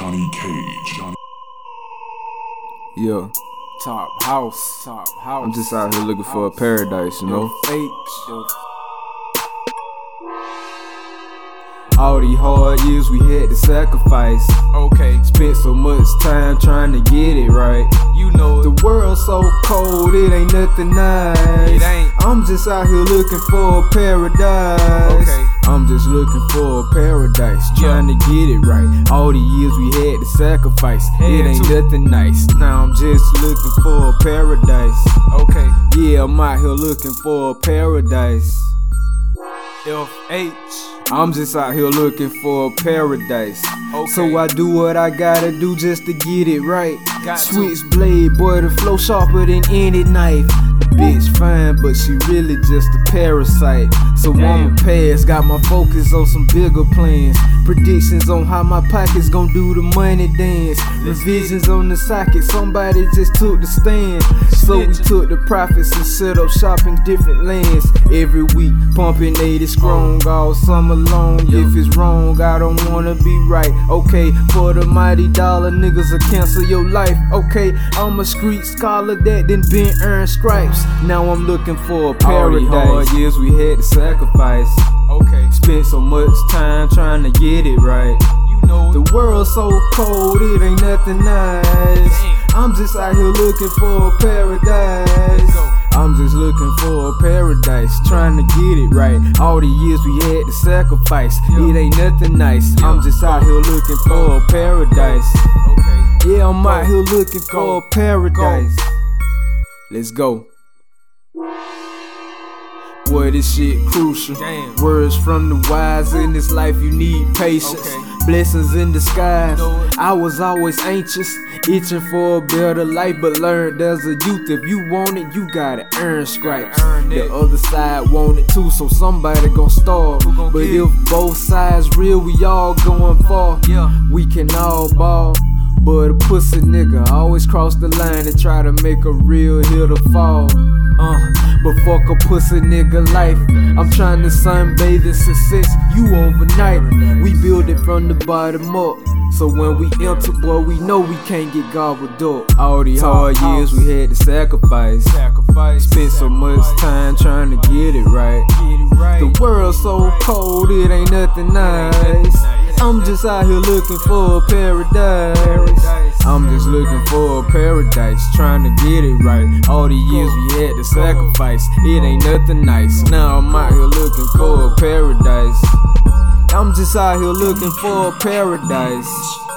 Johnny Cage. Johnny. Yeah, Top house, top house. I'm just out here looking for a paradise, you know? Fake. All these hard years we had to sacrifice. Okay, Spent so much time trying to get it right. you know it. The it. world so cold, it ain't nothing nice. It ain't. I'm just out here looking for a paradise. Okay. I'm just looking for a paradise, trying to get it right. All the years we had to sacrifice, it ain't nothing nice. Now I'm just looking for a paradise. Okay, Yeah, I'm out here looking for a paradise. FH. I'm just out here looking for a paradise. Okay. So I do what I gotta do just to get it right. Got. Switchblade, boy, the flow sharper than any knife. The bitch fine, but she really just a parasite. So Damn. I'ma pass, got my focus on some bigger plans. Predictions on how my pockets gon' do the money dance. Revisions on the socket, somebody just took the stand. So we took the profits and set up shop in different lands. Every week, pumping 80 strong all summer long. If it's wrong, I don't wanna be right. Okay, for the mighty dollar, niggas will cancel your life. Okay, I'm a street scholar that then been earned stripes. Now I'm looking for a paradise. hard years we had to sacrifice. Okay, Spent so much time trying to get it right. you know The it. world so cold, it ain't nothing nice. I'm just out here looking for a paradise. I'm just looking for a paradise, trying to get it right. All the years we had to sacrifice, it ain't nothing nice. I'm just out here looking for a paradise. Okay, Yeah, I'm out here looking for a paradise. Let's go. Boy, this shit crucial. Damn. Words from the wise in this life, you need patience. Blessings in disguise. I was always anxious, itching for a better life, but learned as a youth if you want it, you gotta earn earn the other side want it too, so somebody gon' starve. But if both sides real, we all going far. We can all ball. But a pussy nigga always cross the line and try to make a real hitter fall. Uh, but fuck a pussy nigga life. I'm trying to sunbathe in success. You overnight. We build it from the bottom up. So when we enter, boy, we know we can't get gobbled up. All these hard years we had to sacrifice. sacrifice. Spent so much time trying to get it right. Get it right. The world so cold, it ain't nothing nice. I'm just out here looking for a paradise. I'm just looking for a paradise, trying to get it right. All the years we had to sacrifice, it ain't nothing nice. Now I'm out here looking for a paradise. I'm just out here looking for a paradise.